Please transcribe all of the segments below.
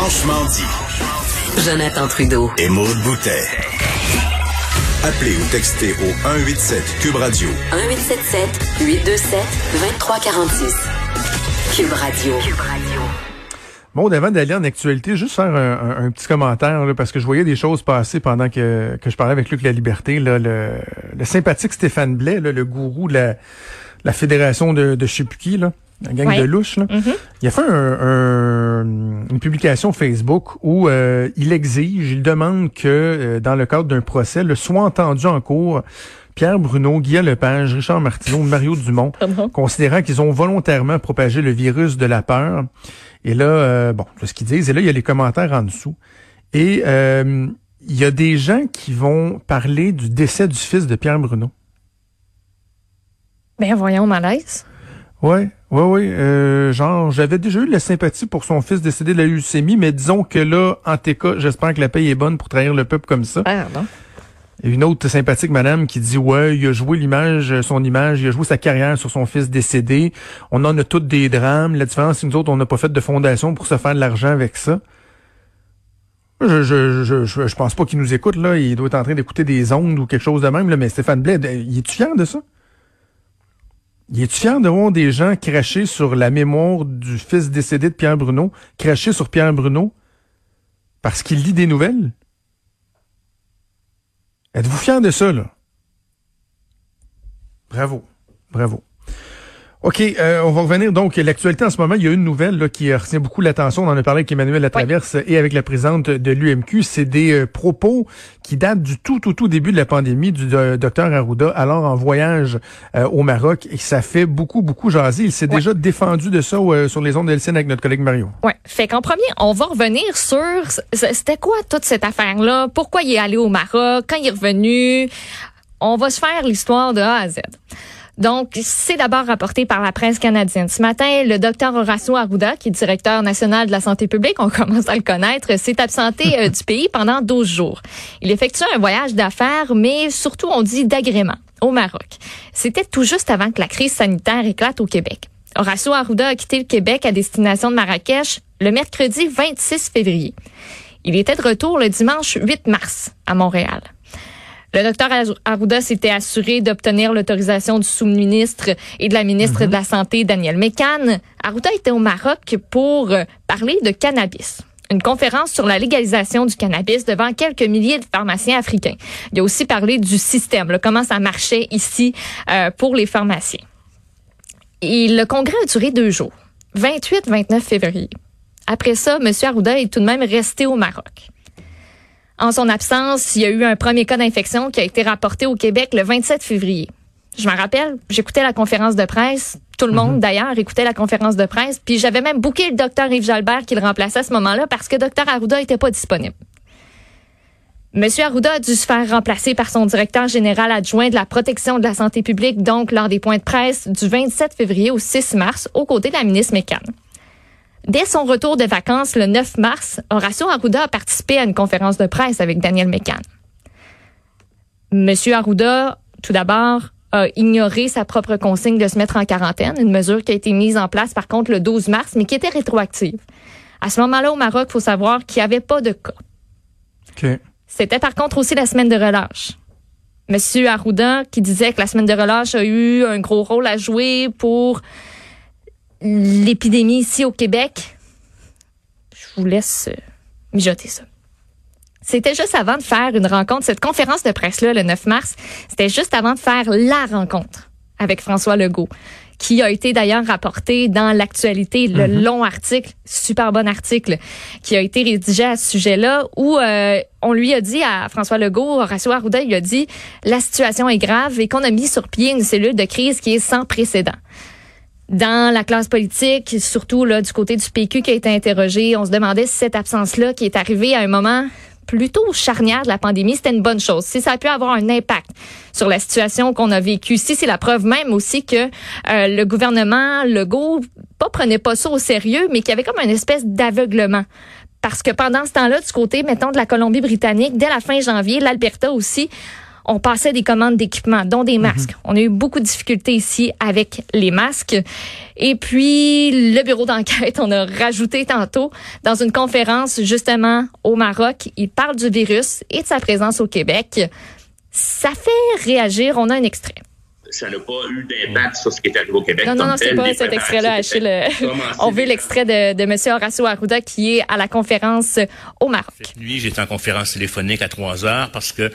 Franchement dit. Jonathan Trudeau. Et Maude Boutet. Appelez ou textez au 187 Cube Radio. 1877 827 2346. Cube Radio. Cube Radio. Bon, avant d'aller en actualité, juste faire un, un, petit commentaire, là, parce que je voyais des choses passer pendant que, que je parlais avec Luc La Liberté. Là, le, le sympathique Stéphane Blais, là, le gourou de la, la fédération de, de Chipuki, là, la gang de louche, là, Mm-hmm. il a fait un, une publication Facebook où euh, il exige, il demande que, euh, dans le cadre d'un procès, le soit entendu en cours Pierre Bruno, Guillaume Lepage, Richard Martineau, Mario Dumont, considérant qu'ils ont volontairement propagé le virus de la peur. Et là, euh, bon, c'est ce qu'ils disent. Et là, il y a les commentaires en dessous. Et euh, il y a des gens qui vont parler du décès du fils de Pierre Bruno. Ben voyons, malaise. Ouais, ouais, ouais. Euh, genre, j'avais déjà eu de la sympathie pour son fils décédé de la leucémie, mais disons que là, en TK, j'espère que la paye est bonne pour trahir le peuple comme ça. Pardon. Et une autre sympathique madame qui dit ouais, il a joué l'image, son image, il a joué sa carrière sur son fils décédé. On en a toutes des drames. La différence, c'est que nous autres, on n'a pas fait de fondation pour se faire de l'argent avec ça. Je, je, je, je, je pense pas qu'il nous écoute, là. Il doit être en train d'écouter des ondes ou quelque chose de même, là. Mais Stéphane Blais, il est-tu fier de ça? Il est-tu fier de voir des gens cracher sur la mémoire du fils décédé de Pierre Bruno, cracher sur Pierre Bruno? Parce qu'il lit des nouvelles? Êtes-vous fier de ça, là? Bravo. Bravo. OK, euh, on va revenir donc l'actualité en ce moment. Il y a une nouvelle là, qui retient beaucoup l'attention. On en a parlé avec Emmanuel Latraverse et avec la présidente de l'UMQ. C'est des euh, propos qui datent du tout, tout, tout début de la pandémie du euh, docteur Arruda, alors en voyage euh, au Maroc. Et ça fait beaucoup, beaucoup jaser. Il s'est déjà défendu de ça sur les ondes de LCN avec notre collègue Mario. Ouais. Fait qu'en premier, on va revenir sur c'était quoi toute cette affaire-là, pourquoi il est allé au Maroc, quand il est revenu? On va se faire l'histoire de A à Z. Donc, c'est d'abord rapporté par la presse canadienne. Ce matin, le docteur Horacio Arruda, qui est directeur national de la santé publique, on commence à le connaître, s'est absenté euh, du pays pendant 12 jours. Il effectue un voyage d'affaires, mais surtout, on dit d'agrément, au Maroc. C'était tout juste avant que la crise sanitaire éclate au Québec. Horacio Arruda a quitté le Québec à destination de Marrakech le mercredi 26 février. Il était de retour le dimanche 8 mars à Montréal. Le docteur Arruda s'était assuré d'obtenir l'autorisation du sous-ministre et de la ministre de la Santé, Daniel Mécan. Arruda était au Maroc pour euh, parler de cannabis. Une conférence sur la légalisation du cannabis devant quelques milliers de pharmaciens africains. Il a aussi parlé du système, là, comment ça marchait ici euh, pour les pharmaciens. Et le congrès a duré deux jours, 28-29 février. Après ça, M. Arruda est tout de même resté au Maroc. En son absence, il y a eu un premier cas d'infection qui a été rapporté au Québec le 27 février. Je me rappelle, j'écoutais la conférence de presse. Tout le monde, d'ailleurs, écoutait la conférence de presse. Puis j'avais même booké le docteur Yves Jalbert qui le remplaçait à ce moment-là parce que docteur Arruda était pas disponible. Monsieur Arruda a dû se faire remplacer par son directeur général adjoint de la protection de la santé publique, donc lors des points de presse du 27 février au 6 mars, aux côtés de la ministre Mécan. Dès son retour de vacances le 9 mars, Horacio Arruda a participé à une conférence de presse avec Daniel Mécan. Monsieur Arruda, tout d'abord, a ignoré sa propre consigne de se mettre en quarantaine, une mesure qui a été mise en place par contre le 12 mars, mais qui était rétroactive. À ce moment-là, au Maroc, il faut savoir qu'il n'y avait pas de cas. OK. C'était par contre aussi la semaine de relâche. Monsieur Arruda qui disait que la semaine de relâche a eu un gros rôle à jouer pour l'épidémie ici au Québec. Je vous laisse euh, mijoter ça. C'était juste avant de faire une rencontre, cette conférence de presse-là, le 9 mars, c'était juste avant de faire la rencontre avec François Legault, qui a été d'ailleurs rapporté dans l'actualité, le long article, super bon article, qui a été rédigé à ce sujet-là, où euh, on lui a dit à François Legault, Horacio Arruda, il a dit, la situation est grave et qu'on a mis sur pied une cellule de crise qui est sans précédent dans la classe politique, surtout là du côté du PQ qui a été interrogé, on se demandait si cette absence-là qui est arrivée à un moment plutôt charnière de la pandémie, c'était une bonne chose. Si ça a pu avoir un impact sur la situation qu'on a vécue, si c'est la preuve même aussi que euh, le gouvernement Legault pas prenait pas ça au sérieux, mais qu'il y avait comme une espèce d'aveuglement. Parce que pendant ce temps-là, du côté, mettons, de la Colombie-Britannique, dès la fin janvier, l'Alberta aussi, on passait des commandes d'équipement, dont des masques. On a eu beaucoup de difficultés ici avec les masques. Et puis, le bureau d'enquête, on a rajouté tantôt dans une conférence justement au Maroc, il parle du virus et de sa présence au Québec. Ça fait réagir. On a un extrait ça n'a pas eu d'impact sur ce qui est arrivé au Québec. Non, non, non, c'est pas cet extrait-là, Achille. On veut l'extrait de, de M. Horacio Arruda qui est à la conférence au Maroc. Cette nuit, j'étais en conférence téléphonique à 3 heures parce que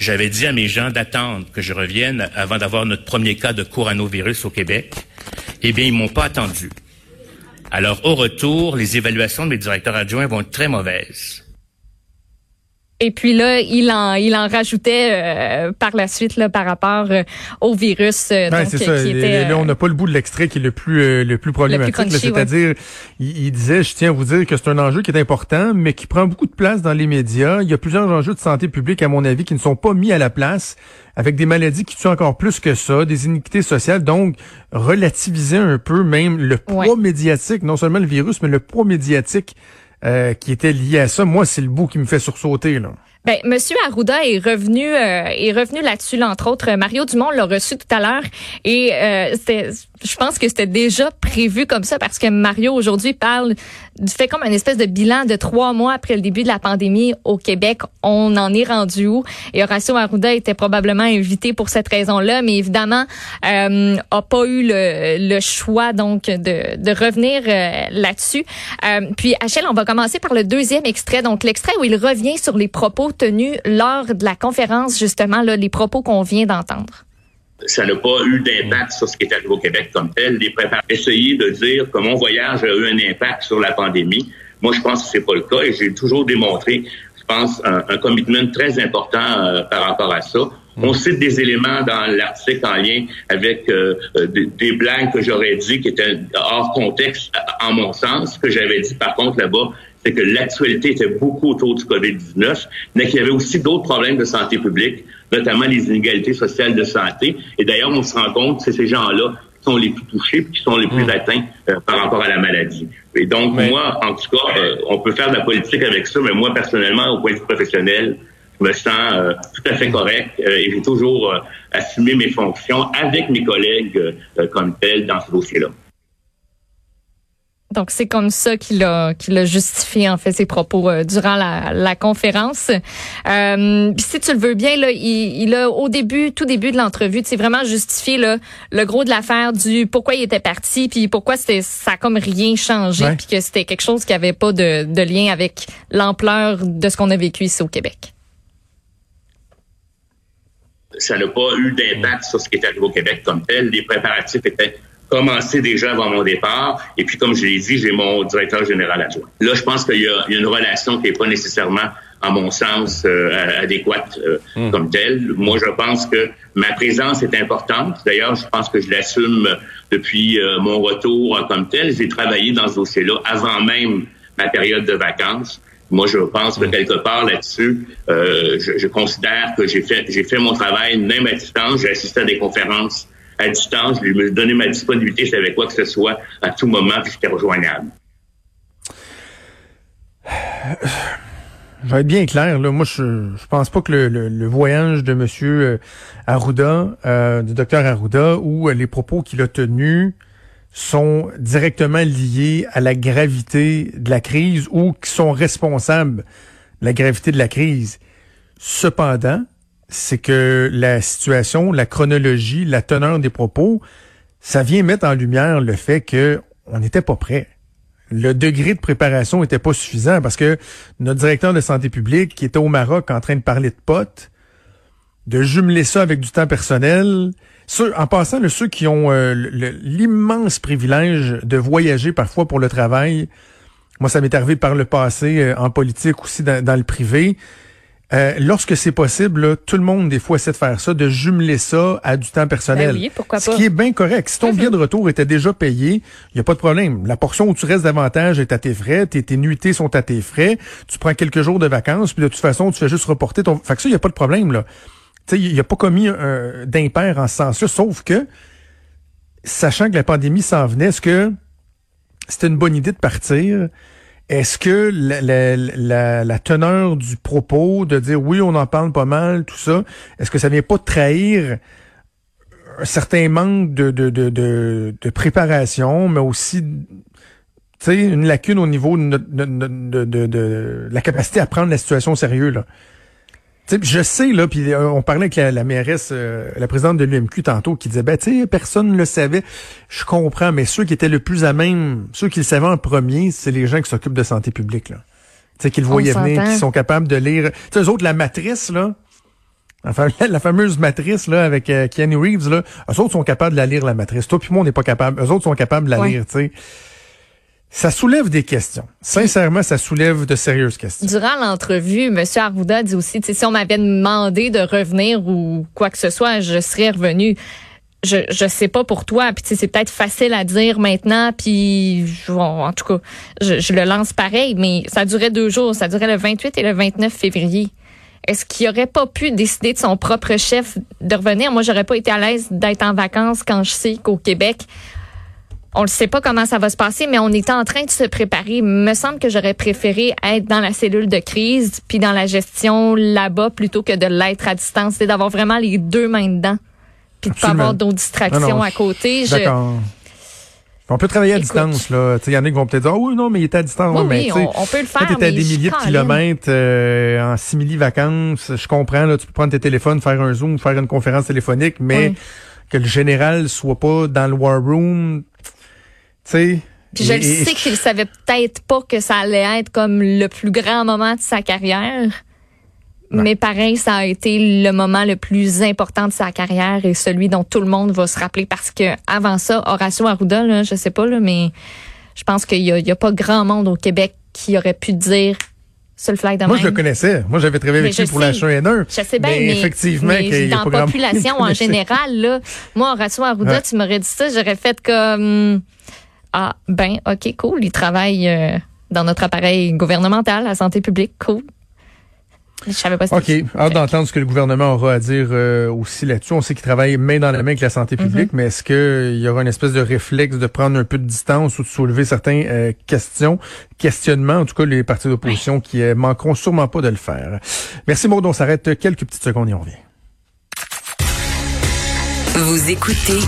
j'avais dit à mes gens d'attendre que je revienne avant d'avoir notre premier cas de coronavirus au Québec. Eh bien, ils m'ont pas attendu. Alors, au retour, les évaluations de mes directeurs adjoints vont être très mauvaises. Et puis là, il en, il en rajoutait euh, par la suite là, par rapport euh, au virus. Euh, donc, ça. Qui était, là, on n'a pas le bout de l'extrait qui est le plus le plus problématique. C'est-à-dire, il, disait, je tiens à vous dire que c'est un enjeu qui est important, mais qui prend beaucoup de place dans les médias. Il y a plusieurs enjeux de santé publique, à mon avis, qui ne sont pas mis à la place, avec des maladies qui tuent encore plus que ça, des iniquités sociales. Donc, relativiser un peu même le poids médiatique, non seulement le virus, mais le poids médiatique euh, qui était lié à ça. Moi, c'est le bout qui me fait sursauter. Là. Ben, Monsieur Arruda est revenu euh, est revenu là-dessus, entre autres. Mario Dumont l'a reçu tout à l'heure et euh, je pense que c'était déjà prévu comme ça parce que Mario aujourd'hui parle fait comme une espèce de bilan de trois mois après le début de la pandémie au Québec. On en est rendu où? Et Horacio Arruda était probablement invité pour cette raison-là, mais évidemment euh, a pas eu le, le choix donc de, de revenir euh, là-dessus. Euh, puis Achel, on va commencer par le deuxième extrait, donc l'extrait où il revient sur les propos tenu lors de la conférence, justement, là, les propos qu'on vient d'entendre? ça n'a pas eu d'impact sur ce qui est arrivé au Québec comme tel. Les préparateurs essayer de dire que mon voyage a eu un impact sur la pandémie. Moi, je pense que c'est pas le cas et j'ai toujours démontré, je pense, un, un commitment très important euh, par rapport à ça. On cite des éléments dans l'article en lien avec euh, euh, des, des, blagues que j'aurais dit qui étaient hors contexte, en mon sens. Que j'avais dit, par contre, là-bas, c'est que l'actualité était beaucoup autour du COVID-19, mais qu'il y avait aussi d'autres problèmes de santé publique, notamment les inégalités sociales de santé. Et d'ailleurs, on se rend compte que c'est ces gens-là qui sont les plus touchés et qui sont les plus mm. atteints euh, par rapport à la maladie. Et donc, moi, en tout cas, euh, on peut faire de la politique avec ça, mais moi, personnellement, au point de vue professionnel, je me sens euh, tout à fait correct et j'ai toujours assumé mes fonctions avec mes collègues comme tel dans ce dossier-là. Donc c'est comme ça qu'il a qu'il a justifié en fait ses propos euh, durant la, la conférence. Euh, si tu le veux bien là, il, il a au début, tout début de l'entrevue, c'est vraiment justifié là, le gros de l'affaire du pourquoi il était parti, puis pourquoi c'était ça a comme rien changé, puis que c'était quelque chose qui avait pas de, de lien avec l'ampleur de ce qu'on a vécu ici au Québec. Ça n'a pas eu d'impact sur ce qui est arrivé au Québec comme tel. Les préparatifs étaient commencé déjà avant mon départ. Et puis, comme je l'ai dit, j'ai mon directeur général adjoint. Là, je pense qu'il y, a une relation qui n'est pas nécessairement, à mon sens, euh, adéquate euh, hmm. comme telle. Moi, je pense que ma présence est importante. D'ailleurs, je pense que je l'assume depuis euh, mon retour comme tel. J'ai travaillé dans ce dossier-là avant même ma période de vacances. Moi, je pense que hmm. quelque part là-dessus, je, je, considère que j'ai fait, j'ai fait mon travail même à distance. J'ai assisté à des conférences à distance. Je lui ai ma disponibilité, je savais quoi que ce soit à tout moment, puis j'étais rejoignable. Je vais être bien clair, là. Moi, je, je pense pas que le, voyage de Monsieur euh, Arruda, euh, du docteur Arruda, ou les propos qu'il a tenus sont directement liés à la gravité de la crise ou qui sont responsables de la gravité de la crise. Cependant, c'est que la situation, la chronologie, la teneur des propos, ça vient mettre en lumière le fait que on n'était pas prêt. Le degré de préparation n'était pas suffisant parce que notre directeur de santé publique qui était au Maroc en train de parler de potes, de jumeler ça avec du temps personnel, en passant, ceux qui ont euh, l'immense privilège de voyager parfois pour le travail, moi ça m'est arrivé par le passé euh, en politique aussi dans le privé, euh, lorsque c'est possible, tout le monde des fois essaie de faire ça, de jumeler ça à du temps personnel. Ben oui, pourquoi pas. Ce qui est bien correct. Si ton billet de retour était déjà payé, il n'y a pas de problème. La portion où tu restes davantage est à tes frais, tes, tes nuitées sont à tes frais, tu prends quelques jours de vacances, puis de toute façon, tu fais juste reporter ton... Fait que ça, il n'y a pas de problème, là. Tu sais, il n'y a pas commis un d'impair en ce sens-là, sauf que, sachant que la pandémie s'en venait, est-ce que c'était une bonne idée de partir? Est-ce que la, la, la, teneur du propos de dire oui, on en parle pas mal, tout ça, est-ce que ça vient pas trahir un certain manque de, de, de, de, préparation, mais aussi une lacune au niveau de, de, de, de, la capacité à prendre la situation au sérieux. Là? Je sais, là, puis euh, on parlait avec la, la mairesse, euh, la présidente de l'UMQ tantôt, qui disait, ben, tu sais, personne ne le savait. Je comprends, mais ceux qui étaient le plus à même, ceux qui le savaient en premier, c'est les gens qui s'occupent de santé publique, là. Tu sais, qui le voyaient venir, qui sont capables de lire. Tu sais, eux autres, la matrice, là, la, fameuse matrice là avec euh, Kenny Reeves là, eux autres sont capables de la lire la matrice. Toi puis moi on n'est pas capable. Eux autres sont capables de la lire, tu sais. Ça soulève des questions. Sincèrement, ça soulève de sérieuses questions. Durant l'entrevue, M. Arruda dit aussi, si on m'avait demandé de revenir ou quoi que ce soit, je serais revenu. Je je sais pas pour toi, puis c'est peut-être facile à dire maintenant, puis en tout cas, je, je, le lance pareil, mais ça durait deux jours, ça durait le 28 et le 29 février. Est-ce qu'il aurait pas pu décider de son propre chef de revenir? Moi, j'aurais pas été à l'aise d'être en vacances quand je sais qu'au Québec, on ne sait pas comment ça va se passer, mais on est en train de se préparer. Il me semble que j'aurais préféré être dans la cellule de crise puis dans la gestion là-bas plutôt que de l'être à distance. C'est d'avoir vraiment les deux mains dedans puis de pas avoir d'autres distractions à côté. D'accord. On peut travailler à distance, là. Il y en a qui vont peut-être dire, oh oui, non, mais il est à distance. Oui, mais, on, on, peut le faire. Tu à des milliers de kilomètres euh, en simili-vacances, je comprends, là, tu peux prendre tes téléphones, faire un Zoom, faire une conférence téléphonique, mais que le général soit pas dans le war room, puis je le sais qu'il savait peut-être pas que ça allait être comme le plus grand moment de sa carrière. Mais pareil, ça a été le moment le plus important de sa carrière et celui dont tout le monde va se rappeler parce que avant ça, Horacio Arruda, là, je sais pas, là, mais je pense qu'il y, a, pas grand monde au Québec qui aurait pu dire sur le fly de Moi, je le connaissais. Moi, j'avais travaillé avec lui pour la H1N1. Je sais bien, mais, effectivement, mais dans la population en général, là, moi, Horacio Arruda, tu m'aurais dit ça, j'aurais fait comme ah, ben, OK, cool. Il travaille euh, dans notre appareil gouvernemental, la santé publique. Cool. Je savais pas OK. Hâte d'entendre ce que le gouvernement aura à dire euh, aussi là-dessus. On sait qu'il travaille main dans la main avec la santé mm-hmm. publique, mais est-ce qu'il y aura une espèce de réflexe de prendre un peu de distance ou de soulever certaines euh, questions, questionnements, en tout cas les partis d'opposition qui manqueront sûrement pas de le faire. Merci Maud, on s'arrête quelques petites secondes et on revient. Vous écoutez